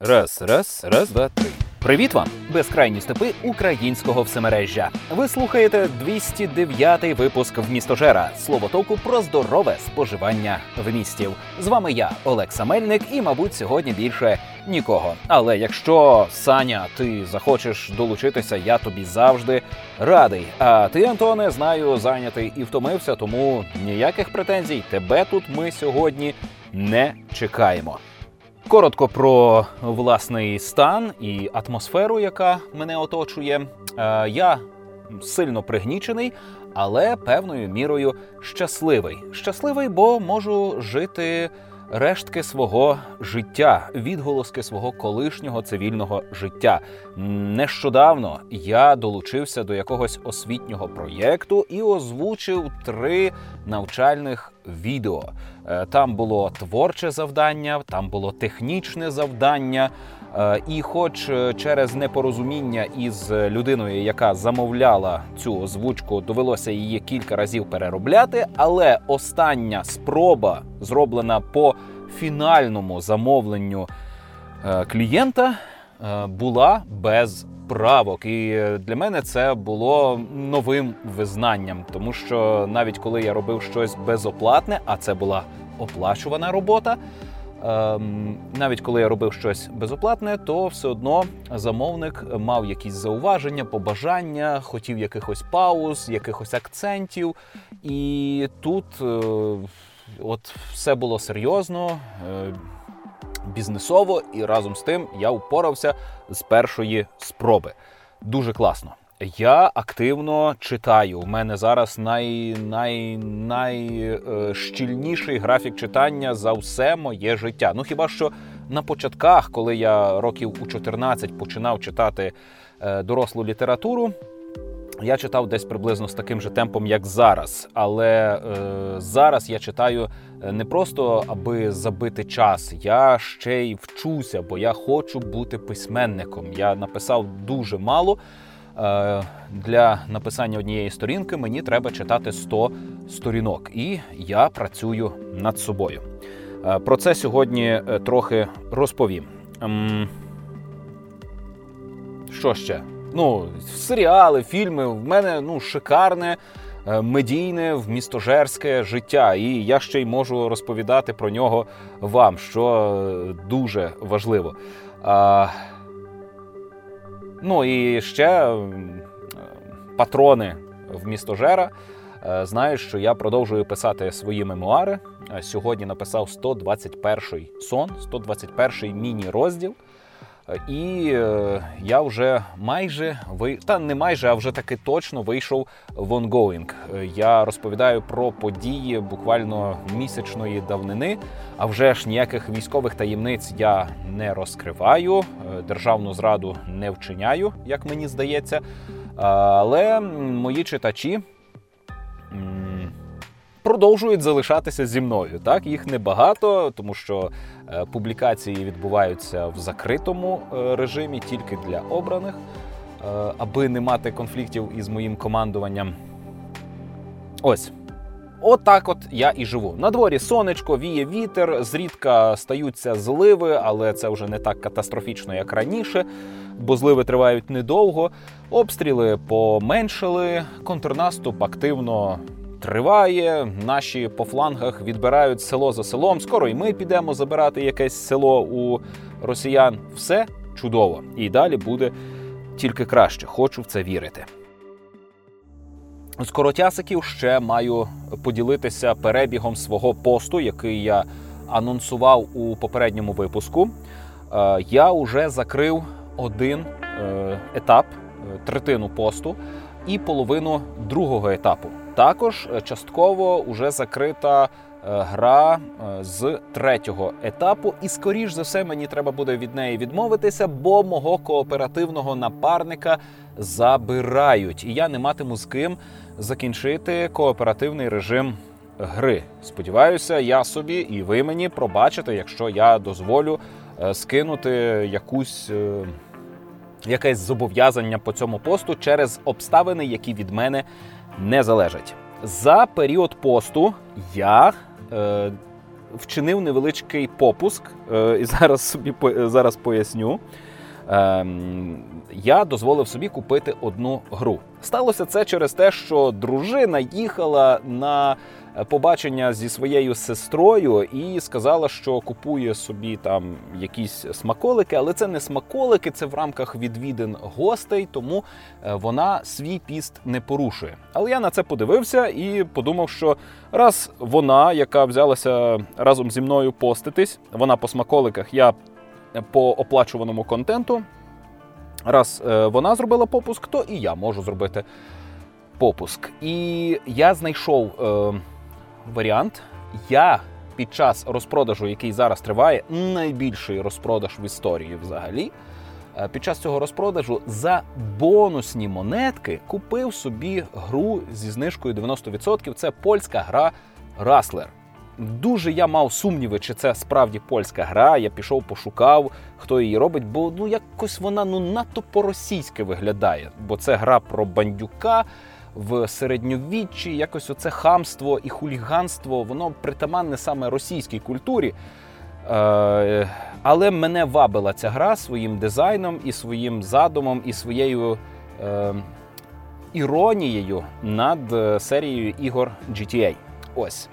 Раз, раз, раз, два, три. Привіт вам! Безкрайні степи українського всемережжя. Ви слухаєте 209-й випуск вмістожера словотоку про здорове споживання вмістів. З вами я, Олекса Мельник, і, мабуть, сьогодні більше нікого. Але якщо Саня, ти захочеш долучитися, я тобі завжди радий. А ти, Антоне, знаю, зайнятий і втомився, тому ніяких претензій. Тебе тут ми сьогодні не чекаємо. Коротко про власний стан і атмосферу, яка мене оточує. Е, Я сильно пригнічений, але певною мірою щасливий. Щасливий, бо можу жити рештки свого життя, відголоски свого колишнього цивільного життя. Нещодавно я долучився до якогось освітнього проєкту і озвучив три навчальних відео. Е, Там було творче завдання, там було технічне завдання. Е, І, хоч е, через непорозуміння із людиною, яка замовляла цю озвучку, довелося її кілька разів переробляти, але остання спроба, зроблена по фінальному замовленню е, клієнта, була без правок. І для мене це було новим визнанням, тому що навіть коли я робив щось безоплатне, а це була оплачувана робота. Ем, навіть коли я робив щось безоплатне, то все одно замовник мав якісь зауваження, побажання, хотів якихось пауз, якихось акцентів. І тут е, от все було серйозно, е, бізнесово, і разом з тим я впорався з першої спроби. Дуже класно. Я активно читаю. У мене зараз най, най, найщільніший графік читання за все моє життя. Ну хіба що на початках, коли я років у 14 починав читати е, дорослу літературу, я читав десь приблизно з таким же темпом, як зараз. Але е, зараз я читаю е, не просто аби забити час, я ще й вчуся, бо я хочу бути письменником. Я написав дуже мало. Е, Для написання однієї сторінки мені треба читати 100 сторінок, і я працюю над собою. Е, Про це сьогодні е, трохи розповім. Ем, Що ще? Ну, серіали, фільми. В мене ну, шикарне, медійне, вмістожерське життя. І я ще й можу розповідати про нього вам, що дуже важливо. Ну і ще патрони в патрони вмістожера е, знають, що я продовжую писати свої мемуари. Е, Сьогодні написав 121 сон, 121 міні-розділ. Е, І е, я вже майже ви та не майже, а вже таки точно вийшов в ongoing. Е, Я розповідаю про події буквально місячної давнини. А вже ж ніяких військових таємниць я не розкриваю, державну зраду не вчиняю, як мені здається. Але мої читачі. Продовжують залишатися зі мною. Так, їх небагато, тому що е, публікації відбуваються в закритому е, режимі тільки для обраних, е, аби не мати конфліктів із моїм командуванням. Ось. Отак от я і живу. На дворі сонечко, віє вітер, зрідка стаються зливи, але це вже не так катастрофічно, як раніше, бо зливи тривають недовго. Обстріли поменшили, контрнаступ активно триває. Наші по флангах відбирають село за селом. Скоро і ми підемо забирати якесь село у росіян. Все чудово. І далі буде тільки краще. Хочу в це вірити. З коротясиків ще маю поділитися перебігом свого посту, який я анонсував у попередньому випуску. Е, Я вже закрив один е, етап, е, третину посту і половину другого етапу. Також е, частково вже закрита е, гра е, з третього етапу, і скоріш за все мені треба буде від неї відмовитися, бо мого кооперативного напарника забирають, і я не матиму з ким закінчити кооперативний режим гри. Сподіваюся, я собі і ви мені пробачите, якщо я дозволю скинути якусь. Якесь зобов'язання по цьому посту через обставини, які від мене не залежить. За період посту я е, вчинив невеличкий попуск, е, і зараз собі зараз поясню. Е, я дозволив собі купити одну гру. Сталося це через те, що дружина їхала на побачення зі своєю сестрою і сказала, що купує собі там якісь смаколики, але це не смаколики, це в рамках відвідин гостей, тому е, вона свій піст не порушує. Але я на це подивився і подумав, що раз вона, яка взялася разом зі мною поститись, вона по смаколиках, я по оплачуваному контенту. Раз е, вона зробила попуск, то і я можу зробити попуск. І я знайшов е, варіант. Я під час розпродажу, який зараз триває, найбільший розпродаж в історії взагалі. Е, під час цього розпродажу за бонусні монетки купив собі гру зі знижкою 90%. Це польська гра Раслер. Дуже я мав сумніви, чи це справді польська гра. Я пішов, пошукав, хто її робить, бо ну якось вона ну надто по-російськи виглядає. Бо це гра про бандюка в середньовіччі. Якось оце хамство і хуліганство, воно притаманне саме російській культурі. Е, Але мене вабила ця гра своїм дизайном і своїм задумом, і своєю е, іронією над е, серією ігор GTA. Ось.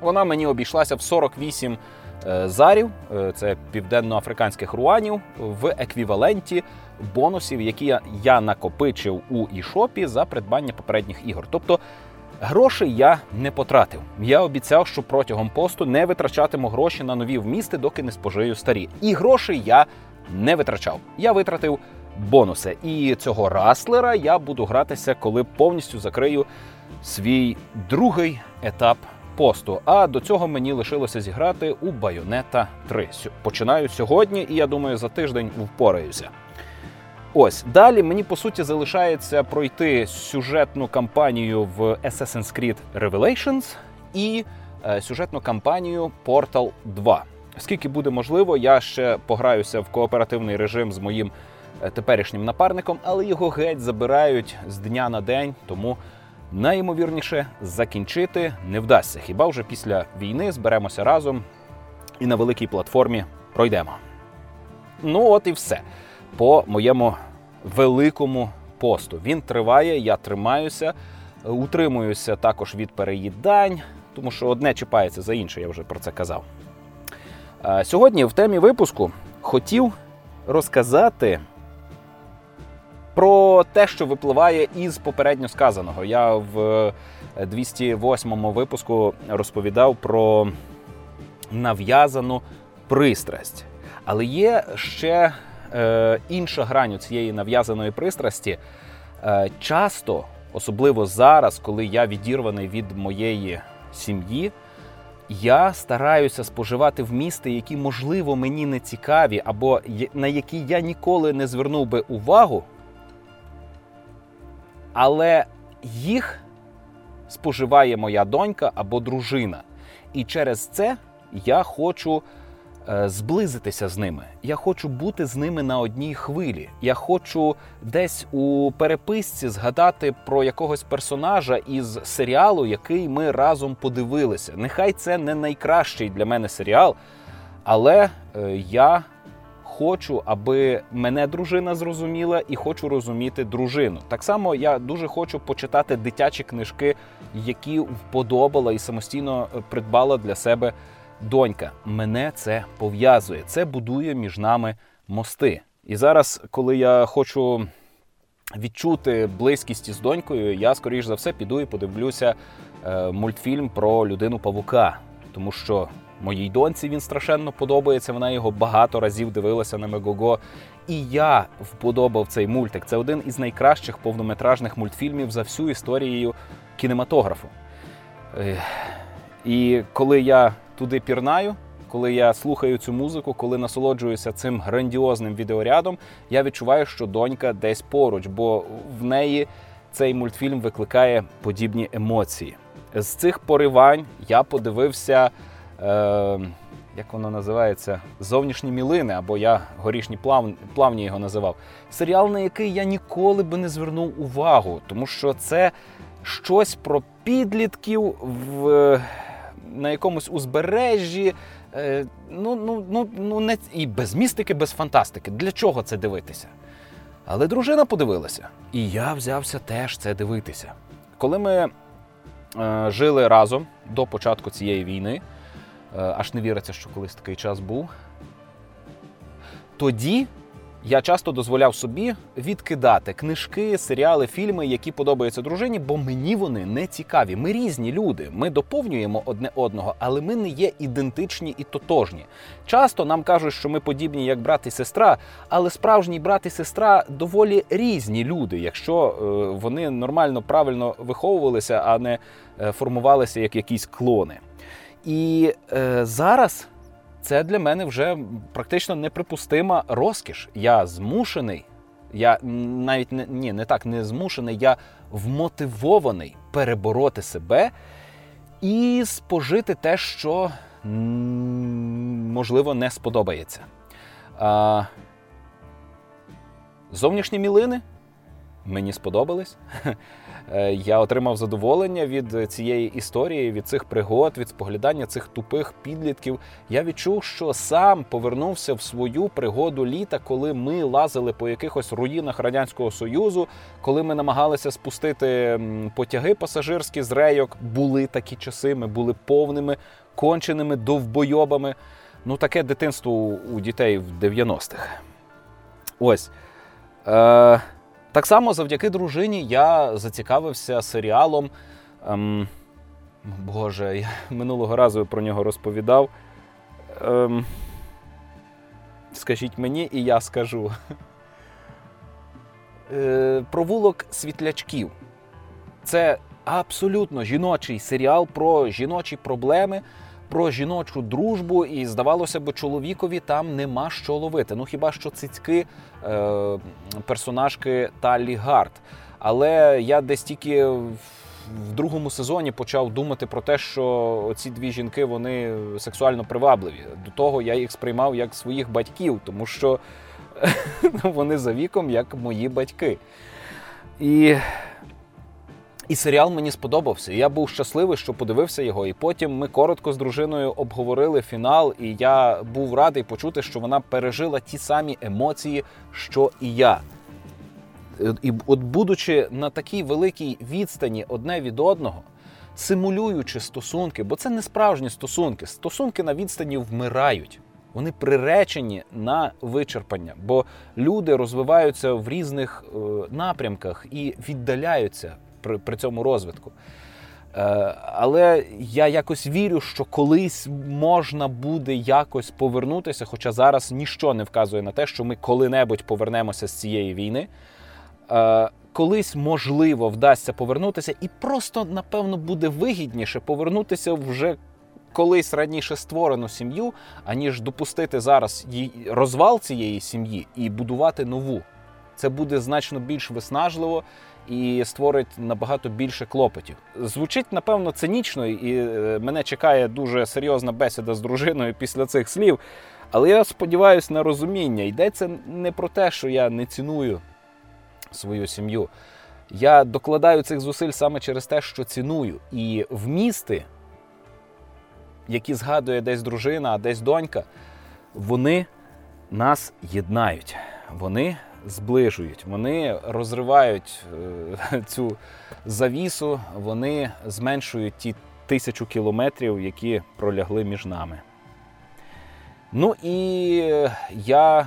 Вона мені обійшлася в 48 е, зарів, це південноафриканських руанів, в еквіваленті бонусів, які я накопичив у ішопі за придбання попередніх ігор. Тобто грошей я не потратив. Я обіцяв, що протягом посту не витрачатиму гроші на нові вмісти, доки не спожию старі. І грошей я не витрачав. Я витратив бонуси. І цього раслера я буду гратися, коли повністю закрию свій другий етап посту. А до цього мені лишилося зіграти у Байонета 3. Починаю сьогодні, і я думаю, за тиждень впораюся. Ось далі мені по суті залишається пройти сюжетну кампанію в Assassin's Creed Revelations і е, сюжетну кампанію Portal 2. Скільки буде можливо, я ще пограюся в кооперативний режим з моїм е, теперішнім напарником, але його геть забирають з дня на день, тому найімовірніше закінчити не вдасться. Хіба вже після війни зберемося разом і на великій платформі пройдемо. Ну, от і все. По моєму великому посту. Він триває, я тримаюся, утримуюся також від переїдань, тому що одне чіпається за інше, я вже про це казав. Сьогодні в темі випуску хотів розказати про те, що випливає із попередньо сказаного. Я в 208-му випуску розповідав про нав'язану пристрасть. Але є ще е, інша грань цієї нав'язаної пристрасті. Е, часто, особливо зараз, коли я відірваний від моєї сім'ї, я стараюся споживати вмісти, які, можливо, мені не цікаві, або на які я ніколи не звернув би увагу але їх споживає моя донька або дружина. І через це я хочу зблизитися з ними. Я хочу бути з ними на одній хвилі. Я хочу десь у переписці згадати про якогось персонажа із серіалу, який ми разом подивилися. Нехай це не найкращий для мене серіал, але е, я хочу, аби мене дружина зрозуміла, і хочу розуміти дружину. Так само я дуже хочу почитати дитячі книжки, які вподобала і самостійно е, придбала для себе донька. Мене це пов'язує. Це будує між нами мости. І зараз, коли я хочу відчути близькість із донькою, я скоріш за все піду і подивлюся е, мультфільм про людину павука, тому що Моїй доньці він страшенно подобається. Вона його багато разів дивилася на Мегого. І я вподобав цей мультик. Це один із найкращих повнометражних мультфільмів за всю історію кінематографу. І коли я туди пірнаю, коли я слухаю цю музику, коли насолоджуюся цим грандіозним відеорядом, я відчуваю, що донька десь поруч, бо в неї цей мультфільм викликає подібні емоції. З цих поривань я подивився е, як воно називається, зовнішні мілини, або я горішні плав, плавні його називав. Серіал, на який я ніколи би не звернув увагу, тому що це щось про підлітків в на якомусь узбережжі. Е, ну, ну, ну, ну, не, І без містики, без фантастики. Для чого це дивитися? Але дружина подивилася, і я взявся теж це дивитися. Коли ми е, жили разом до початку цієї війни, е, аж не віриться, що колись такий час був. Тоді я часто дозволяв собі відкидати книжки, серіали, фільми, які подобаються дружині, бо мені вони не цікаві. Ми різні люди. Ми доповнюємо одне одного, але ми не є ідентичні і тотожні. Часто нам кажуть, що ми подібні як брат і сестра, але справжній брат і сестра доволі різні люди, якщо е, вони нормально правильно виховувалися, а не е, формувалися як якісь клони. І е, зараз це для мене вже практично неприпустима розкіш. Я змушений, я навіть не ні, не так не змушений, я вмотивований перебороти себе і спожити те, що можливо не сподобається. А, Зовнішні мілини мені сподобались. Е, я отримав задоволення від цієї історії, від цих пригод, від споглядання цих тупих підлітків. Я відчув, що сам повернувся в свою пригоду літа, коли ми лазили по якихось руїнах радянського союзу, коли ми намагалися спустити потяги пасажирські з рейок. Були такі часи. Ми були повними конченими довбойобами. Ну, таке дитинство у дітей в 90-х. Ось. Е, так само завдяки дружині я зацікавився серіалом. Ем, Боже, я минулого разу про нього розповідав. Ем, Скажіть мені, і я скажу. Е, Провулок світлячків. Це абсолютно жіночий серіал про жіночі проблеми про жіночу дружбу, і здавалося б, чоловікові там нема що ловити. Ну хіба що цицьки е, персонажки Таллі Гарт. Але я десь тільки в другому сезоні почав думати про те, що ці дві жінки вони сексуально привабливі. До того я їх сприймав як своїх батьків, тому що ну, вони за віком як мої батьки. І і серіал мені сподобався. Я був щасливий, що подивився його. І потім ми коротко з дружиною обговорили фінал, і я був радий почути, що вона пережила ті самі емоції, що і я. І от, будучи на такій великій відстані одне від одного, симулюючи стосунки, бо це не справжні стосунки. Стосунки на відстані вмирають. Вони приречені на вичерпання, бо люди розвиваються в різних е, напрямках і віддаляються при, при цьому розвитку. Е, але я якось вірю, що колись можна буде якось повернутися, хоча зараз ніщо не вказує на те, що ми коли-небудь повернемося з цієї війни. Е, колись можливо вдасться повернутися, і просто, напевно, буде вигідніше повернутися вже колись раніше створену сім'ю, аніж допустити зараз розвал цієї сім'ї і будувати нову. Це буде значно більш виснажливо і створить набагато більше клопотів. Звучить, напевно, цинічно, і е, мене чекає дуже серйозна бесіда з дружиною після цих слів. Але я сподіваюся на розуміння. Йдеться не про те, що я не ціную свою сім'ю. Я докладаю цих зусиль саме через те, що ціную. І вмісти, які згадує десь дружина, а десь донька, вони нас єднають. Вони зближують, вони розривають е, цю завісу, вони зменшують ті тисячу кілометрів, які пролягли між нами. Ну і я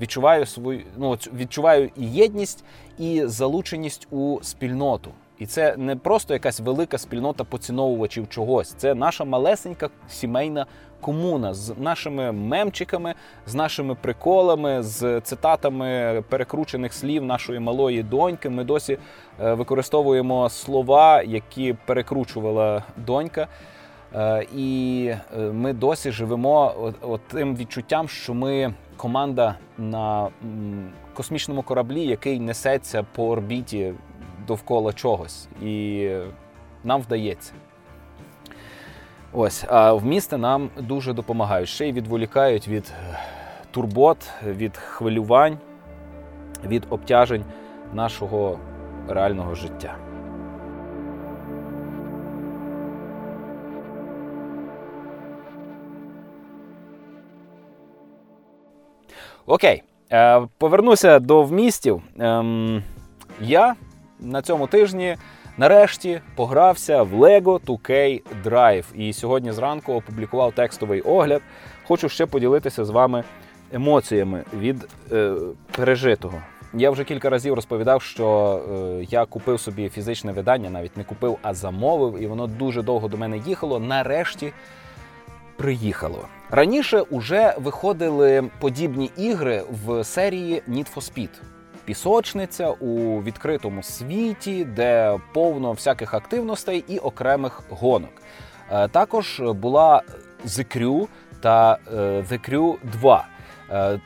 відчуваю свою ну, відчуваю і єдність, і залученість у спільноту. І це не просто якась велика спільнота поціновувачів чогось. Це наша малесенька сімейна комуна з нашими мемчиками, з нашими приколами, з цитатами перекручених слів нашої малої доньки. Ми досі е, використовуємо слова, які перекручувала донька. Е, і е, ми досі живемо тим відчуттям, що ми команда на космічному кораблі, який несеться по орбіті довкола чогось, і нам вдається. Ось, а в місті нам дуже допомагають. Ще й відволікають від е, турбот, від хвилювань, від обтяжень нашого реального життя. Окей, е, повернуся до вмістів. Ем, я на цьому тижні нарешті погрався в Lego 2K Drive. І сьогодні зранку опублікував текстовий огляд. Хочу ще поділитися з вами емоціями від е, пережитого. Я вже кілька разів розповідав, що е, я купив собі фізичне видання, навіть не купив, а замовив, і воно дуже довго до мене їхало. Нарешті приїхало. Раніше вже виходили подібні ігри в серії Need for Speed. Пісочниця у відкритому світі, де повно всяких активностей і окремих гонок. Е, Також була The Crew та е, The Crew 2. Е,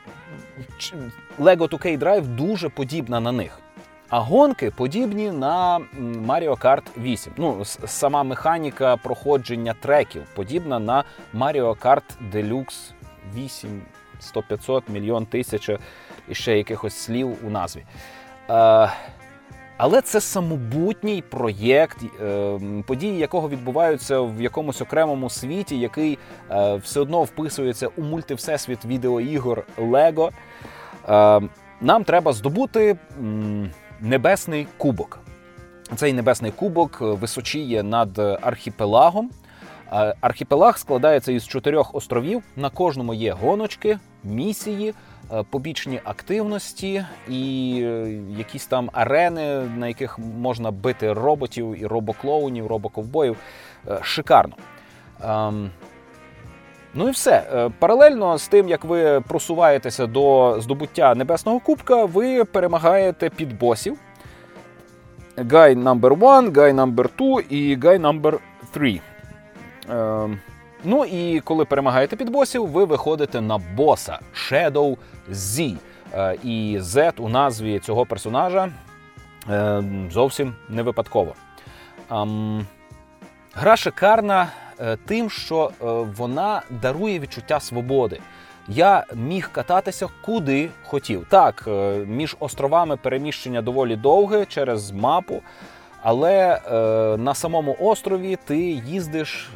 Lego 2K Drive дуже подібна на них. А гонки подібні на Mario Kart 8. Ну, сама механіка проходження треків подібна на Mario Kart Deluxe 8, 100, 500, мільйон тисяча і ще якихось слів у назві. Е, але це самобутній проєкт, е, події якого відбуваються в якомусь окремому світі, який е, все одно вписується у мультивсесвіт відеоігор Лего. Е, нам треба здобути небесний кубок. Цей небесний кубок височіє над архіпелагом. Архіпелаг складається із чотирьох островів. На кожному є гоночки, місії, побічні активності і е, якісь там арени, на яких можна бити роботів і робоклоунів, робоковбоїв. Е, Шикарно. Ем, Ну і все. Е, Паралельно з тим, як ви просуваєтеся до здобуття небесного кубка, ви перемагаєте підбосів. Guy number 1, Guy number 2 і Guy number 3. Ну і коли перемагаєте підбосів, ви виходите на боса Shadow Z. Е, і Z у назві цього персонажа е, зовсім не випадково. Гра шикарна е, тим, що вона дарує відчуття свободи. Я міг кататися куди хотів. Так, між островами переміщення доволі довге через мапу, але на самому острові ти їздиш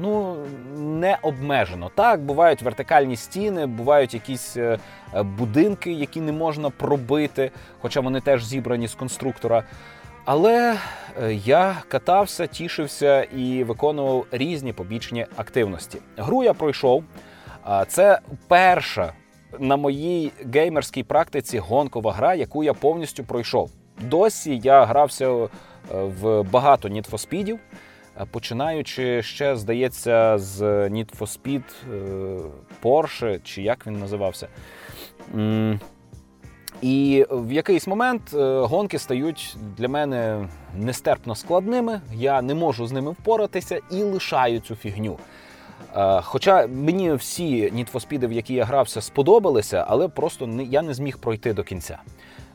ну, не обмежено. Так, бувають вертикальні стіни, бувають якісь е, е, будинки, які не можна пробити, хоча вони теж зібрані з конструктора. Але е, я катався, тішився і виконував різні побічні активності. Гру я пройшов. Це перша на моїй геймерській практиці гонкова гра, яку я повністю пройшов. Досі я грався в багато е, починаючи ще, здається, з Need for Speed е, Porsche, чи як він називався. І в якийсь момент е, гонки стають для мене нестерпно складними. Я не можу з ними впоратися і лишаю цю фігню. Е, Хоча мені всі Speed, в які я грався, сподобалися, але просто я не зміг пройти до кінця.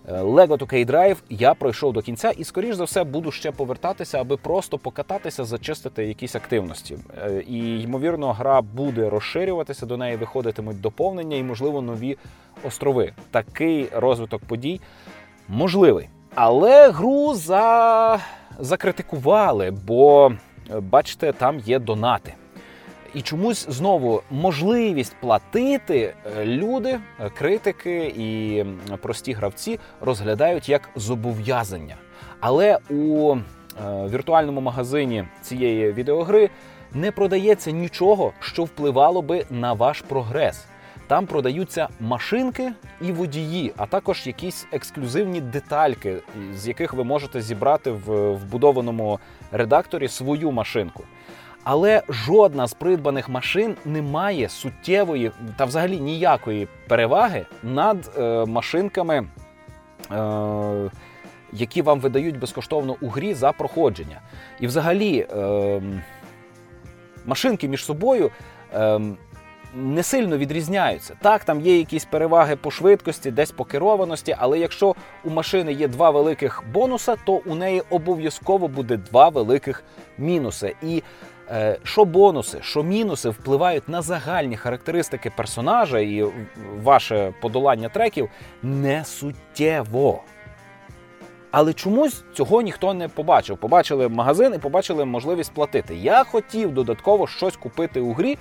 Lego 2K Drive я пройшов до кінця і, скоріш за все, буду ще повертатися, аби просто покататися, зачистити якісь активності. Е, І, ймовірно, гра буде розширюватися, до неї виходитимуть доповнення і, можливо, нові острови. Такий розвиток подій можливий. Але гру за... закритикували, бо, е, бачите, там є донати. І чомусь знову можливість платити е, люди, е, критики і прості гравці розглядають як зобов'язання. Але у е, віртуальному магазині цієї відеогри не продається нічого, що впливало би на ваш прогрес. Там продаються машинки і водії, а також якісь ексклюзивні детальки, з яких ви можете зібрати в вбудованому редакторі свою машинку. Але жодна з придбаних машин не має суттєвої та взагалі ніякої переваги над е, машинками, е, які вам видають безкоштовно у грі за проходження. І взагалі е, машинки між собою. Е, не сильно відрізняються. Так, там є якісь переваги по швидкості, десь по керованості, але якщо у машини є два великих бонуса, то у неї обов'язково буде два великих мінуси. І що бонуси, що мінуси впливають на загальні характеристики персонажа і ваше подолання треків не суттєво. Але чомусь цього ніхто не побачив. Побачили магазин і побачили можливість платити. Я хотів додатково щось купити у грі.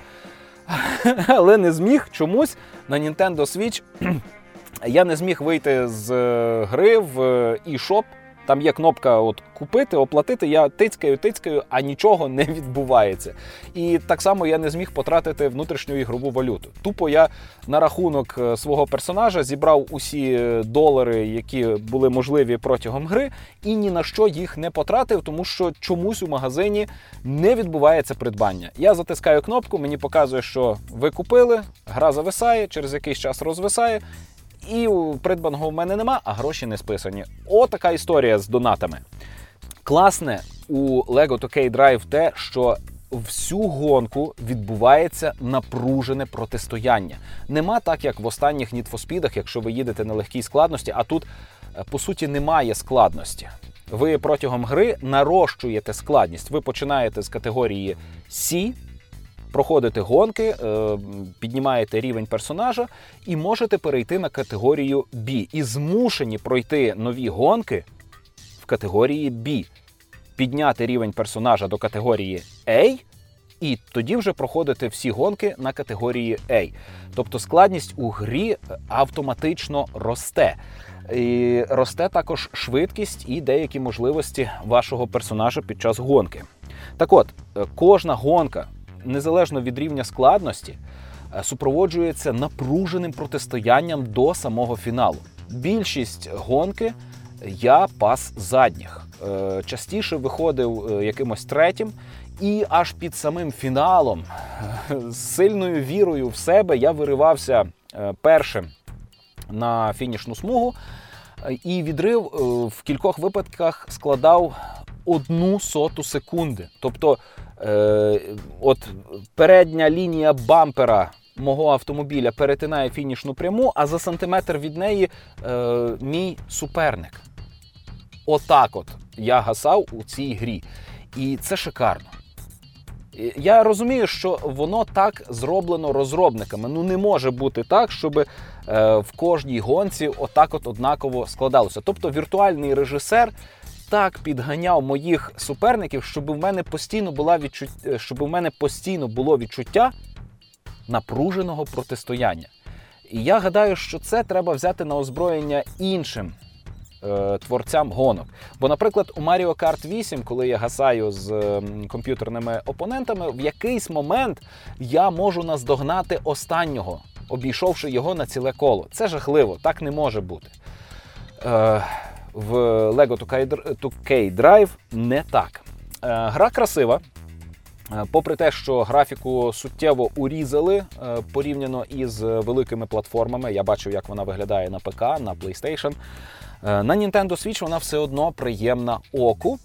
але не зміг чомусь на Nintendo Switch. Я не зміг вийти з е, гри в eShop. Там є кнопка от купити, оплатити. Я тицькаю, тицькаю, а нічого не відбувається. І так само я не зміг потратити внутрішню ігрову валюту. Тупо я на рахунок е, свого персонажа зібрав усі е, долари, які були можливі протягом гри, і ні на що їх не потратив, тому що чомусь у магазині не відбувається придбання. Я затискаю кнопку, мені показує, що ви купили, гра зависає, через якийсь час розвисає. І придбаного в мене нема, а гроші не списані. О, така історія з донатами. Класне у Lego 2K Drive те, що всю гонку відбувається напружене протистояння. Нема так, як в останніх Need for Speed, якщо ви їдете на легкій складності, а тут, е, по суті, немає складності. Ви протягом гри нарощуєте складність. Ви починаєте з категорії C, проходите гонки, е, піднімаєте рівень персонажа і можете перейти на категорію B. І змушені пройти нові гонки в категорії B. Підняти рівень персонажа до категорії A, і тоді вже проходити всі гонки на категорії A. Тобто складність у грі автоматично росте. І Росте також швидкість і деякі можливості вашого персонажа під час гонки. Так от, е, кожна гонка незалежно від рівня складності, е, супроводжується напруженим протистоянням до самого фіналу. Більшість гонки я пас задніх. Е, частіше виходив е, якимось третім, і аж під самим фіналом з сильною вірою в себе я виривався першим на фінішну смугу, і відрив в кількох випадках складав одну соту секунди. Тобто Е, от передня лінія бампера мого автомобіля перетинає фінішну пряму, а за сантиметр від неї е, мій суперник. Отак от я гасав у цій грі. І це шикарно. Я розумію, що воно так зроблено розробниками. Ну не може бути так, щоб е, в кожній гонці отак от однаково складалося. Тобто віртуальний режисер так підганяв моїх суперників, щоб у мене постійно була відчут... Е, щоб у мене постійно було відчуття напруженого протистояння. І я гадаю, що це треба взяти на озброєння іншим е, творцям гонок. Бо, наприклад, у Mario Kart 8, коли я гасаю з е, комп'ютерними опонентами, в якийсь момент я можу наздогнати останнього, обійшовши його на ціле коло. Це жахливо, так не може бути. Е, в Lego 2K Drive не так. Е, гра красива. Е, попри те, що графіку суттєво урізали е, порівняно із великими платформами, я бачив, як вона виглядає на ПК, на PlayStation. На Nintendo Switch вона все одно приємна оку.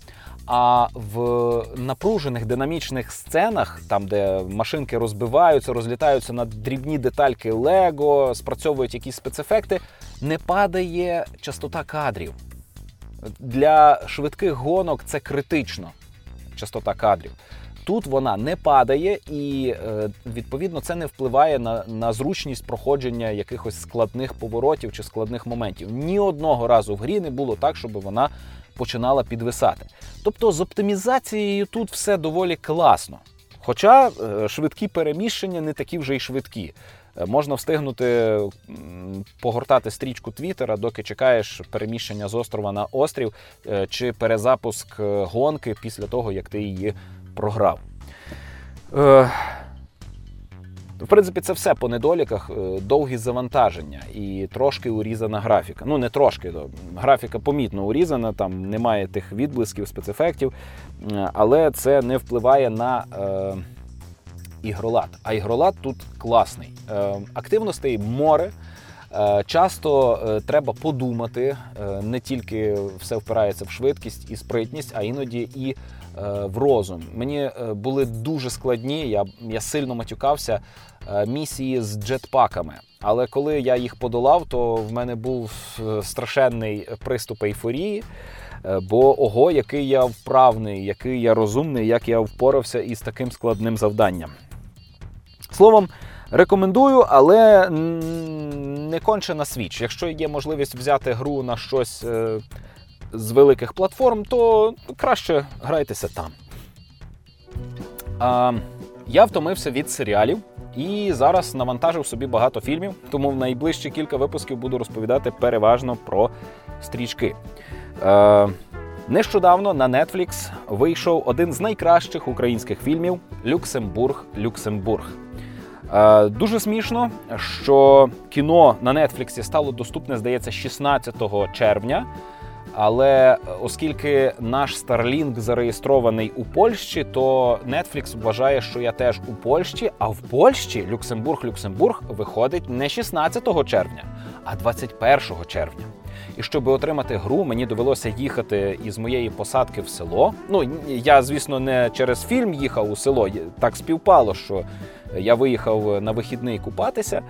А в напружених динамічних сценах, там де машинки розбиваються, розлітаються на дрібні детальки Лего, спрацьовують якісь спецефекти, не падає частота кадрів. Для швидких гонок це критично частота кадрів. Тут вона не падає, і е, відповідно це не впливає на на зручність проходження якихось складних поворотів чи складних моментів. Ні одного разу в грі не було так, щоб вона починала підвисати. Тобто з оптимізацією тут все доволі класно. Хоча е, швидкі переміщення не такі вже й швидкі. Е, можна встигнути погортати стрічку Твіттера, доки чекаєш переміщення з острова на острів е, чи перезапуск е, гонки після того, як ти її програв. В принципі, це все по недоліках, довгі завантаження і трошки урізана графіка. Ну, не трошки, графіка помітно урізана, там немає тих відблисків, спецефектів, але це не впливає на ігролад. А ігролад тут класний. Е, активностей море. Е, часто е, треба подумати, не тільки все впирається в швидкість і спритність, а іноді і в розум. Мені були дуже складні, я я сильно матюкався місії з джетпаками. Але коли я їх подолав, то в мене був страшенний приступ ейфорії. Бо ого, який я вправний, який я розумний, як я впорався із таким складним завданням. Словом, рекомендую, але не конче на свіч. Якщо є можливість взяти гру на щось е, з великих платформ, то краще грайтеся там. Я втомився від серіалів І зараз навантажив собі багато фільмів, тому в найближчі кілька випусків буду розповідати переважно про стрічки. Е, Нещодавно на Netflix вийшов один з найкращих українських фільмів Люксембург. Люксембург. Е, Дуже смішно, що кіно на Нетфліксі стало доступне, здається, 16 червня. Але оскільки наш Starlink зареєстрований у Польщі, то Netflix вважає, що я теж у Польщі, а в Польщі Люксембург-Люксембург виходить не 16 червня, а 21 червня. І щоб отримати гру, мені довелося їхати із моєї посадки в село. Ну я, звісно, не через фільм їхав у село. Так співпало, що я виїхав на вихідний купатися.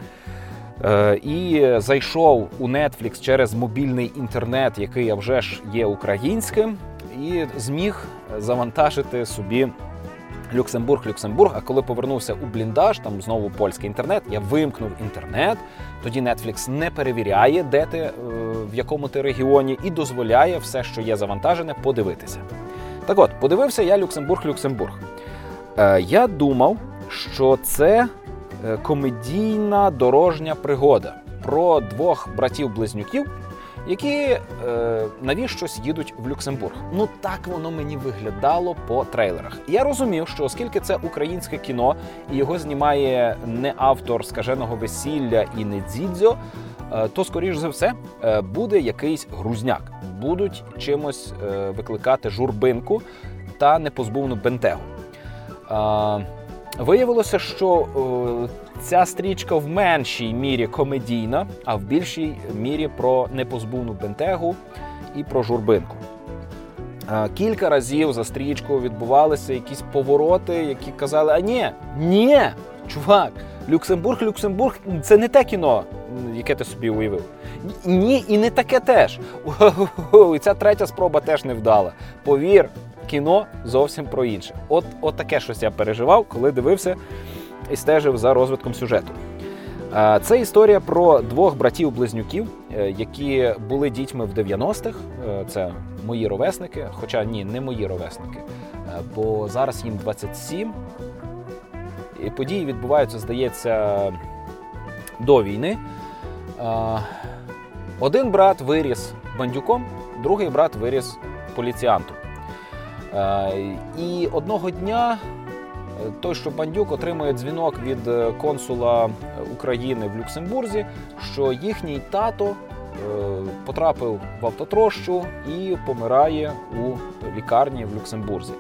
Е, І зайшов у Netflix через мобільний інтернет, який вже ж є українським, і зміг завантажити собі Люксембург, Люксембург. А коли повернувся у бліндаж, там знову польський інтернет, я вимкнув інтернет. Тоді Netflix не перевіряє, де ти е, в якому ти регіоні, і дозволяє все, що є завантажене, подивитися. Так от, подивився я Люксембург, Люксембург. Е, Я думав, що це е, комедійна дорожня пригода про двох братів-близнюків, які е, навіщось їдуть в Люксембург. Ну так воно мені виглядало по трейлерах. Я розумів, що оскільки це українське кіно і його знімає не автор скаженого весілля і не дзідзьо, е, то скоріш за все е, буде якийсь грузняк, будуть чимось е, викликати журбинку та непозбувну бентегу. Е, Виявилося, що е, ця стрічка в меншій мірі комедійна, а в більшій мірі про непозбувну бентегу і про журбинку. Кілька разів за стрічкою відбувалися якісь повороти, які казали: а ні, ні, чувак, Люксембург, Люксембург це не те кіно, яке ти собі уявив. Ні, і не таке теж. І ця третя спроба теж не вдала. Повір, кіно зовсім про інше. От, от таке щось я переживав, коли дивився і стежив за розвитком сюжету. Е, Це історія про двох братів-близнюків, е, які були дітьми в 90-х. Е, Це мої ровесники, хоча ні, не мої ровесники, бо зараз їм 27. І події відбуваються, здається, до війни. Один брат виріс бандюком, другий брат виріс поліціантом. І одного дня той, що бандюк, отримує дзвінок від е, консула України в Люксембурзі, що їхній тато е, потрапив в автотрощу і помирає у лікарні в Люксембурзі.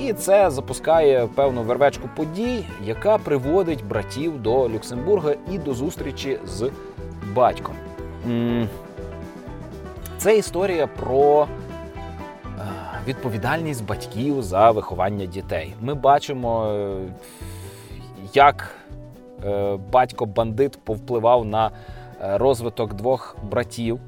І це запускає певну вервечку подій, яка приводить братів до Люксембурга і до зустрічі з батьком. Це історія про е, відповідальність батьків за виховання дітей. Ми бачимо, е, як е, батько-бандит повпливав на е, розвиток двох братів.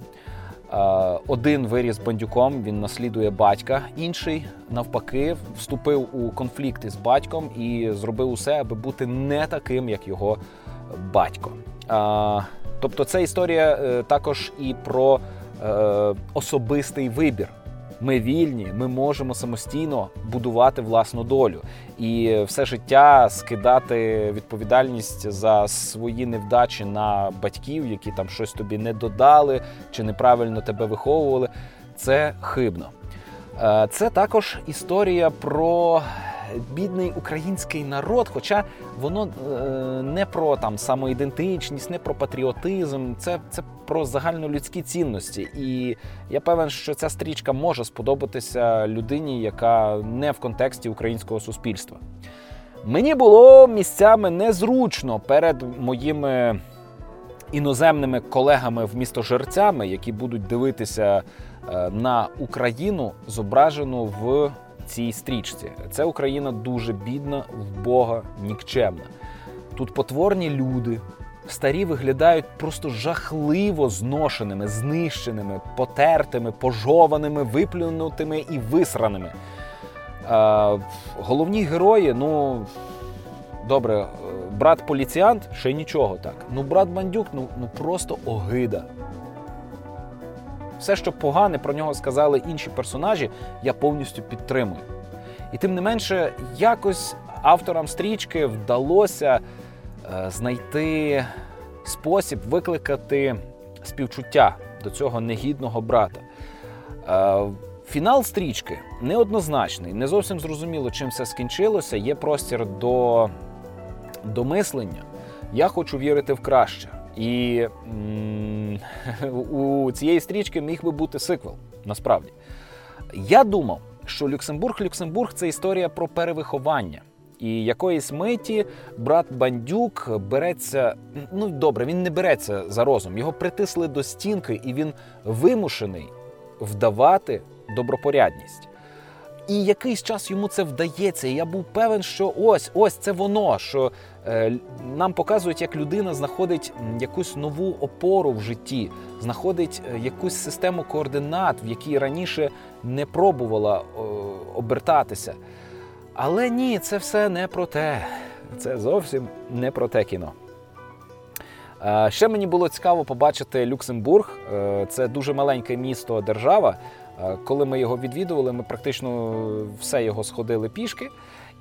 Один виріс бандюком, він наслідує батька, інший, навпаки, вступив у конфлікт із батьком і зробив усе, аби бути не таким, як його батько. Тобто, це історія також і про особистий вибір. Ми вільні, ми можемо самостійно будувати власну долю і все життя скидати відповідальність за свої невдачі на батьків, які там щось тобі не додали чи неправильно тебе виховували. Це хибно. Е, Це також історія про бідний український народ, хоча воно е, не про там самоідентичність, не про патріотизм, це, це про загальнолюдські цінності. І я певен, що ця стрічка може сподобатися людині, яка не в контексті українського суспільства. Мені було місцями незручно перед моїми іноземними колегами в містожерцями, які будуть дивитися е, на Україну, зображену в цій стрічці. Це Україна дуже бідна, вбога, нікчемна. Тут потворні люди. Старі виглядають просто жахливо зношеними, знищеними, потертими, пожованими, виплюнутими і висраними. Е, головні герої, ну добре, е, брат поліціант ще нічого так. Ну, брат бандюк, ну, ну просто огида. Все, що погане про нього сказали інші персонажі, я повністю підтримую. І тим не менше, якось авторам стрічки вдалося знайти спосіб викликати співчуття до цього негідного брата. Фінал стрічки неоднозначний, не зовсім зрозуміло, чим все скінчилося. Є простір до, до мислення. Я хочу вірити в краще. І у цієї стрічки міг би бути сиквел, насправді. Я думав, що Люксембург-Люксембург це історія про перевиховання. І якоїсь миті брат Бандюк береться. Ну добре, він не береться за розум. Його притисли до стінки, і він вимушений вдавати добропорядність. І якийсь час йому це вдається. І я був певен, що ось ось це воно. Що нам показують, як людина знаходить якусь нову опору в житті, знаходить е, якусь систему координат, в якій раніше не пробувала е, обертатися. Але ні, це все не про те. Це зовсім не про те кіно. Е, ще мені було цікаво побачити Люксембург. Е, це дуже маленьке місто, держава. Е, коли ми його відвідували, ми практично все його сходили пішки.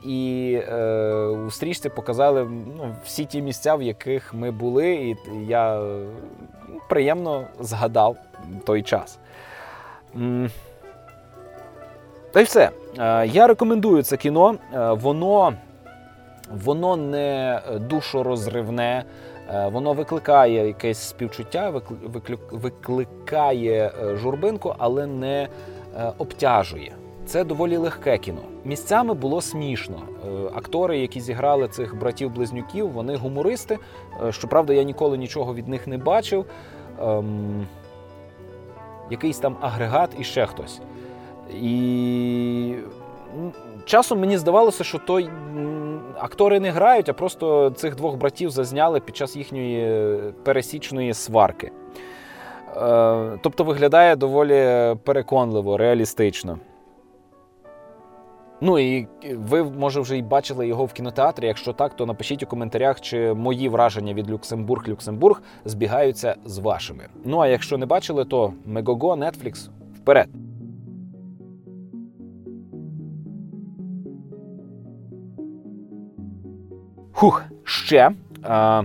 І е, у стрічці показали ну, всі ті місця, в яких ми були, і я приємно згадав той час. Та й все. Я рекомендую це кіно. Воно воно не душорозривне, воно викликає якесь співчуття, викликає е, журбинку, але не е, обтяжує. Це доволі легке кіно. Місцями було смішно. Е, актори, які зіграли цих братів-близнюків, вони гумористи. Щоправда, я ніколи нічого від них не бачив. Ем... Якийсь там агрегат і ще хтось. І часом мені здавалося, що той актори не грають, а просто цих двох братів зазняли під час їхньої пересічної сварки. Е, тобто виглядає доволі переконливо, реалістично. Ну і ви, може, вже й бачили його в кінотеатрі. Якщо так, то напишіть у коментарях, чи мої враження від Люксембург-Люксембург збігаються з вашими. Ну а якщо не бачили, то Мегого, Netflix, вперед! Хух, ще е,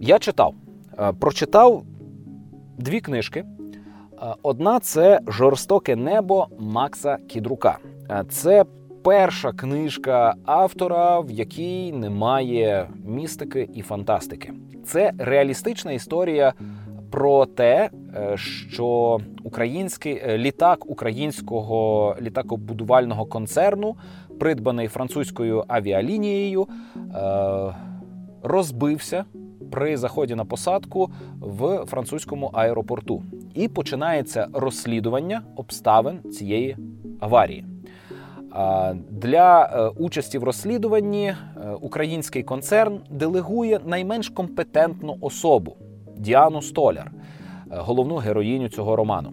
я читав. Е, прочитав дві книжки. Е, одна це Жорстоке небо Макса Кідрука. Е, це перша книжка автора, в якій немає містики і фантастики. Це реалістична історія про те, е, що український е, літак українського літакобудувального концерну придбаний французькою авіалінією, е, розбився при заході на посадку в французькому аеропорту. І починається розслідування обставин цієї аварії. Для е, участі в розслідуванні е, український концерн делегує найменш компетентну особу Діану Столяр, головну героїню цього роману.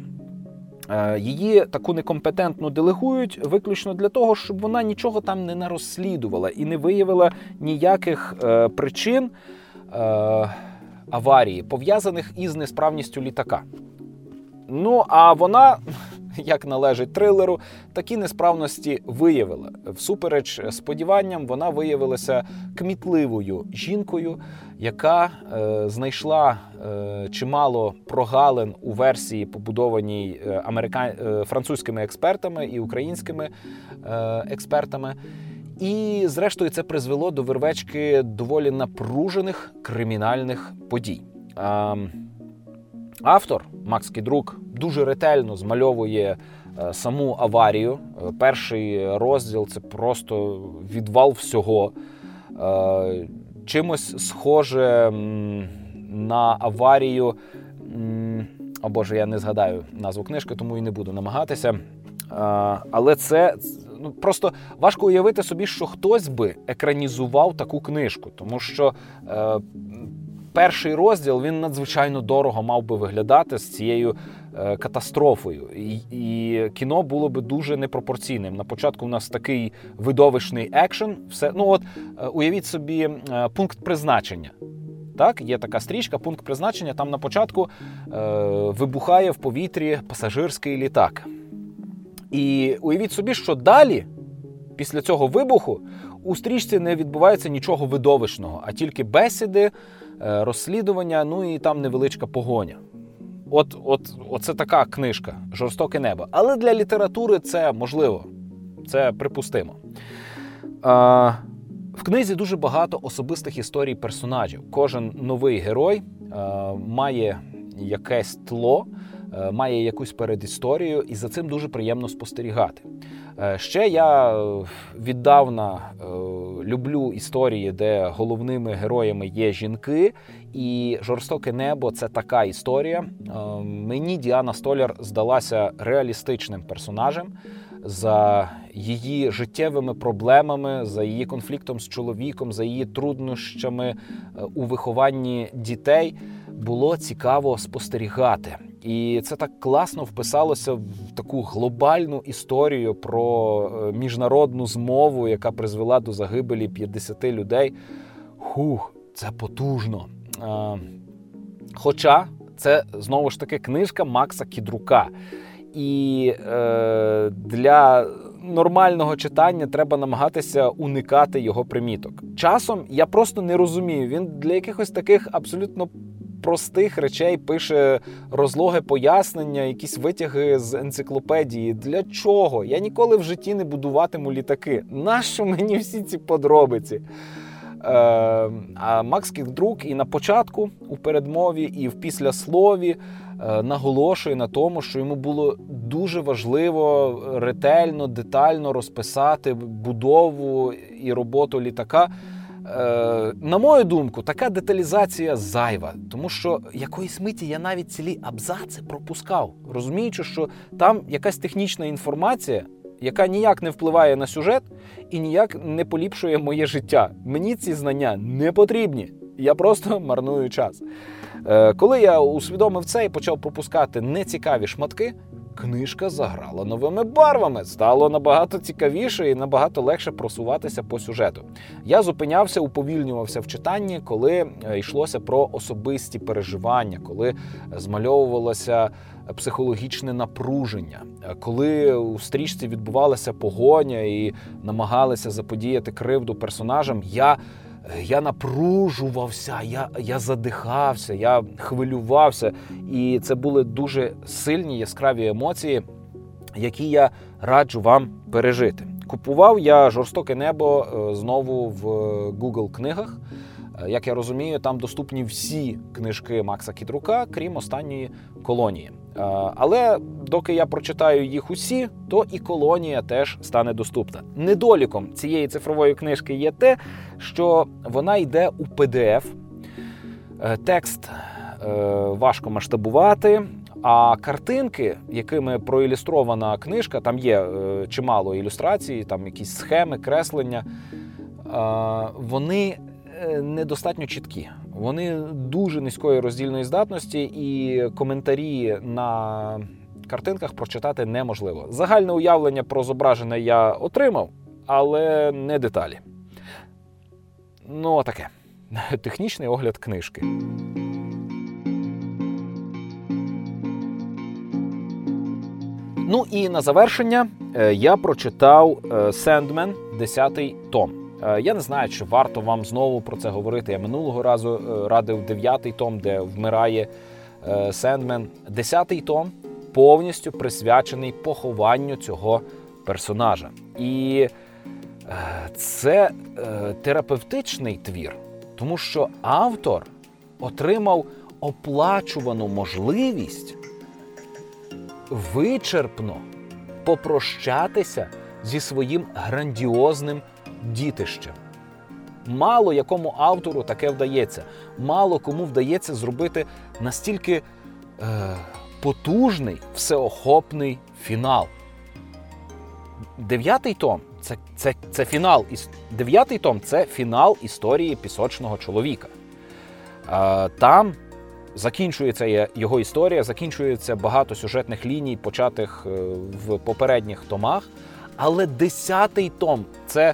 Е, її таку некомпетентну делегують виключно для того, щоб вона нічого там не нарозслідувала і не виявила ніяких е, причин е, аварії, пов'язаних із несправністю літака. Ну, а вона як належить трилеру, такі несправності виявила. Всупереч сподіванням, вона виявилася кмітливою жінкою, яка е, знайшла е, чимало прогалин у версії, побудованій е, американ... е, французькими експертами і українськими е, експертами. І, зрештою, це призвело до вервечки доволі напружених кримінальних подій. Автор Макс Кідрук дуже ретельно змальовує е, саму аварію. Е, перший розділ це просто відвал всього. Е, чимось схоже на аварію. О Боже, я не згадаю назву книжки, тому і не буду намагатися. Але це ну просто важко уявити собі, що хтось би екранізував таку книжку, тому що перший розділ він надзвичайно дорого мав би виглядати з цією е, катастрофою, і, і кіно було би дуже непропорційним. На початку у нас такий видовищний екшен. Все ну от е, уявіть собі е, пункт призначення. Так, є така стрічка, пункт призначення. Там на початку е, вибухає в повітрі пасажирський літак. І уявіть собі, що далі, після цього вибуху, у стрічці не відбувається нічого видовищного, а тільки бесіди, розслідування, ну і там невеличка погоня. От, от, Оце така книжка Жорстоке небо. Але для літератури це можливо, це припустимо. А, В книзі дуже багато особистих історій персонажів. Кожен новий герой а, має якесь тло, має якусь передісторію, і за цим дуже приємно спостерігати. Е, ще я віддавна е, люблю історії, де головними героями є жінки, і жорстоке небо це така історія. Е, мені Діана Столяр здалася реалістичним персонажем. За її життєвими проблемами, за її конфліктом з чоловіком, за її труднощами у вихованні дітей було цікаво спостерігати. І це так класно вписалося в таку глобальну історію про е, міжнародну змову, яка призвела до загибелі 50 людей. Хух, це потужно. Хоча це знову ж таки книжка Макса Кідрука. І е, для нормального читання треба намагатися уникати його приміток. Часом я просто не розумію. Він для якихось таких абсолютно простих речей пише розлоге пояснення, якісь витяги з енциклопедії. Для чого? Я ніколи в житті не будуватиму літаки. Нащо мені всі ці подробиці? Е, а Макс Кікдрук і на початку у передмові, і в післяслові е, наголошує на тому, що йому було дуже важливо ретельно, детально розписати будову і роботу літака. Е, на мою думку, така деталізація зайва, тому що якоїсь миті я навіть цілі абзаци пропускав, розуміючи, що там якась технічна інформація, яка ніяк не впливає на сюжет і ніяк не поліпшує моє життя. Мені ці знання не потрібні. Я просто марную час. Е, коли я усвідомив це і почав пропускати нецікаві шматки, книжка заграла новими барвами. Стало набагато цікавіше і набагато легше просуватися по сюжету. Я зупинявся, уповільнювався в читанні, коли е, йшлося про особисті переживання, коли змальовувалося психологічне напруження, е, коли у стрічці відбувалася погоня і намагалися заподіяти кривду персонажам. Я я напружувався, я я задихався, я хвилювався. І це були дуже сильні яскраві емоції, які я раджу вам пережити. Купував я жорстоке небо е, знову в Google книгах. Е, як я розумію, там доступні всі книжки Макса Кідрука, крім останньої колонії. Е, але доки я прочитаю їх усі, то і колонія теж стане доступна. Недоліком цієї цифрової книжки є те, що вона йде у PDF. Е, текст важко масштабувати. А картинки, якими проілюстрована книжка, там є чимало ілюстрацій, там якісь схеми, креслення, вони недостатньо чіткі. Вони дуже низької роздільної здатності, і коментарі на картинках прочитати неможливо. Загальне уявлення про зображене я отримав, але не деталі. Ну, таке. Технічний огляд книжки. Ну і на завершення е, я прочитав Сендмен, 10 том. Е, я не знаю, чи варто вам знову про це говорити. Я минулого разу е, радив дев'ятий том, де вмирає е, Сендмен. Десятий том повністю присвячений похованню цього персонажа. І це терапевтичний твір, тому що автор отримав оплачувану можливість вичерпно попрощатися зі своїм грандіозним дітище. Мало якому автору таке вдається. Мало кому вдається зробити настільки е, потужний, всеохопний фінал. Дев'ятий том це це, це фінал. Дев'ятий том це фінал історії пісочного чоловіка. Е, там закінчується його історія, закінчується багато сюжетних ліній, початих е, в попередніх томах. Але десятий том це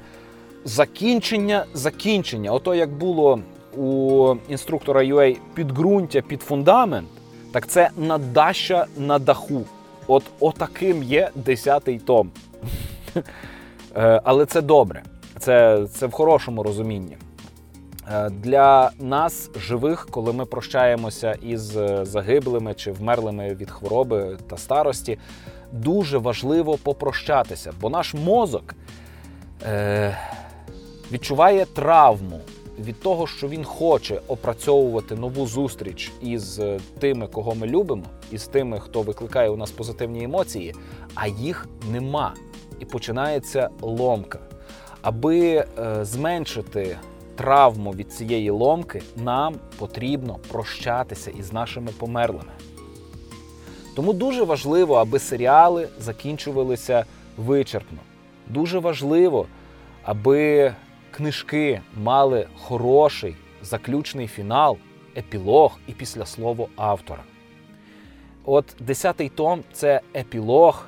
закінчення, закінчення. Ото як було у інструктора UA підґрунтя під фундамент, так це надаща на даху. От отаким є десятий том. Е, але це добре. Це, Це в хорошому розумінні. Е, для нас, живих, коли ми прощаємося із е, загиблими чи вмерлими від хвороби та старості, дуже важливо попрощатися, бо наш мозок відчуває травму від того, що він хоче опрацьовувати нову зустріч із е, тими, кого ми любимо, і з тими, хто викликає у нас позитивні емоції, а їх нема. І починається ломка. Аби е, зменшити травму від цієї ломки, нам потрібно прощатися із нашими померлими. Тому дуже важливо, аби серіали закінчувалися вичерпно. Дуже важливо, аби книжки мали хороший заключний фінал, епілог і післяслово автора. От десятий том це епілог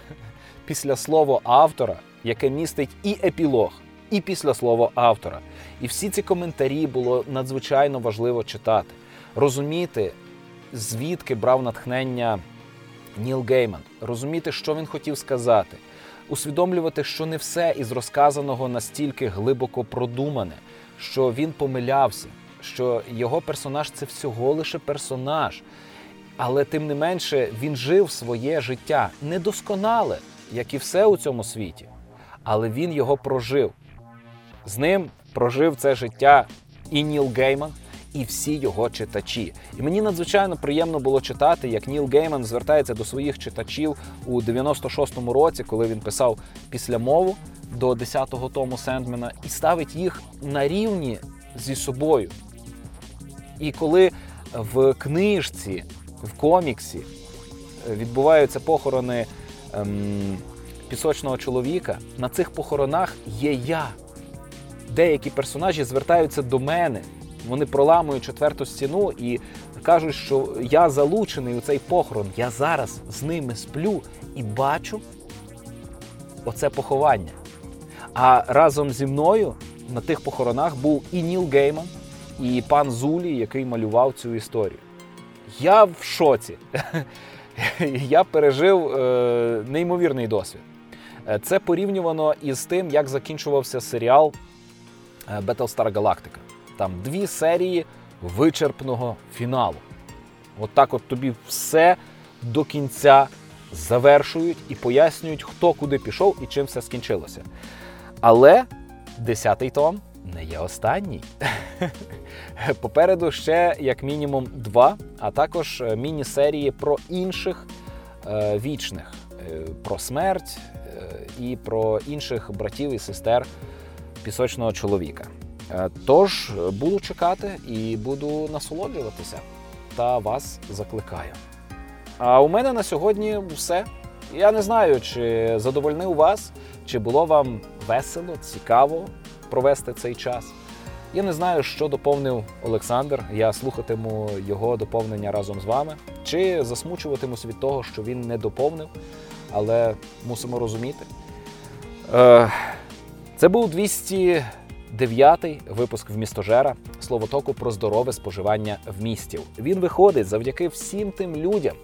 післяслово автора, яке містить і епілог, і післяслово автора. І всі ці коментарі було надзвичайно важливо читати, розуміти, звідки брав натхнення Ніл Гейман, розуміти, що він хотів сказати, усвідомлювати, що не все із розказаного настільки глибоко продумане, що він помилявся, що його персонаж це всього лише персонаж. Але тим не менше він жив своє життя недосконале, як і все у цьому світі. Але він його прожив. З ним прожив це життя і Ніл Гейман, і всі його читачі. І мені надзвичайно приємно було читати, як Ніл Гейман звертається до своїх читачів у 96-му році, коли він писав після мову до 10-го тому Сендмена, і ставить їх на рівні зі собою. І коли в книжці, в коміксі відбуваються похорони ем, пісочного чоловіка, на цих похоронах є я. Деякі персонажі звертаються до мене. Вони проламують четверту стіну і кажуть, що я залучений у цей похорон. Я зараз з ними сплю і бачу оце поховання. А разом зі мною на тих похоронах був і Ніл Гейман, і пан Зулі, який малював цю історію. Я в шоці. Я пережив е, неймовірний досвід. Е, це порівнювано із тим, як закінчувався серіал е, Battlestar Galactica. Там дві серії вичерпного фіналу. От так от тобі все до кінця завершують і пояснюють, хто куди пішов і чим все скінчилося. Але десятий том не є останній. Попереду ще, як мінімум, два, а також е, міні-серії про інших е, вічних, е, про смерть е, і про інших братів і сестер пісочного чоловіка. Е, тож буду чекати і буду насолоджуватися та вас закликаю. А у мене на сьогодні все. Я не знаю, чи задовольнив вас, чи було вам весело, цікаво провести цей час. Я не знаю, що доповнив Олександр. Я слухатиму його доповнення разом з вами, чи засмучуватимусь від того, що він не доповнив, але мусимо розуміти. Е, це був 209-й випуск в містожера словотоку про здорове споживання в місті. Він виходить завдяки всім тим людям,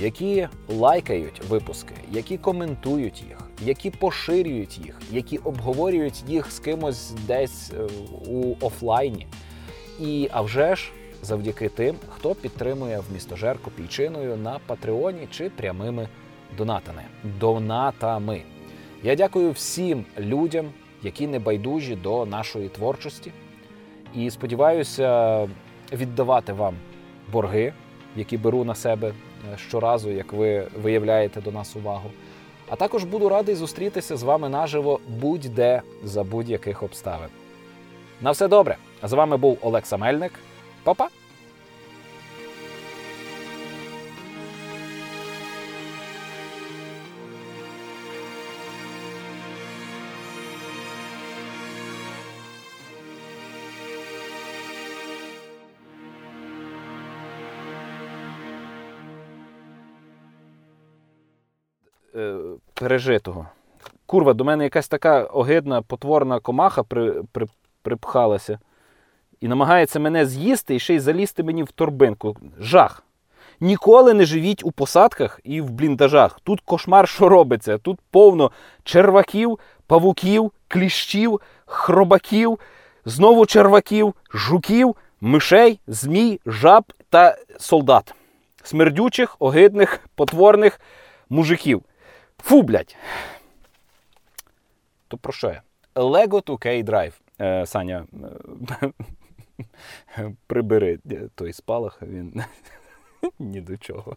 які лайкають випуски, які коментують їх, які поширюють їх, які обговорюють їх з кимось десь е, у офлайні. І а вже ж завдяки тим, хто підтримує в містожер копійчиною на Патреоні чи прямими донатами. Донатами. Я дякую всім людям, які не байдужі до нашої творчості, і сподіваюся віддавати вам борги, які беру на себе щоразу, як ви виявляєте до нас увагу. А також буду радий зустрітися з вами наживо будь-де за будь-яких обставин. На все добре! З вами був Олекса Мельник. Па-па! Пережитого. Курва, до мене якась така огидна, потворна комаха при, при, припхалася і намагається мене з'їсти і ще й залізти мені в торбинку. Жах. Ніколи не живіть у посадках і в бліндажах. Тут кошмар, що робиться. Тут повно черваків, павуків, кліщів, хробаків, знову черваків, жуків, мишей, змій, жаб та солдат. Смердючих, огидних, потворних мужиків. Фу, блядь. То про що я? Lego 2K Drive. Е, Саня, е, прибери е, той спалах, він ні до чого.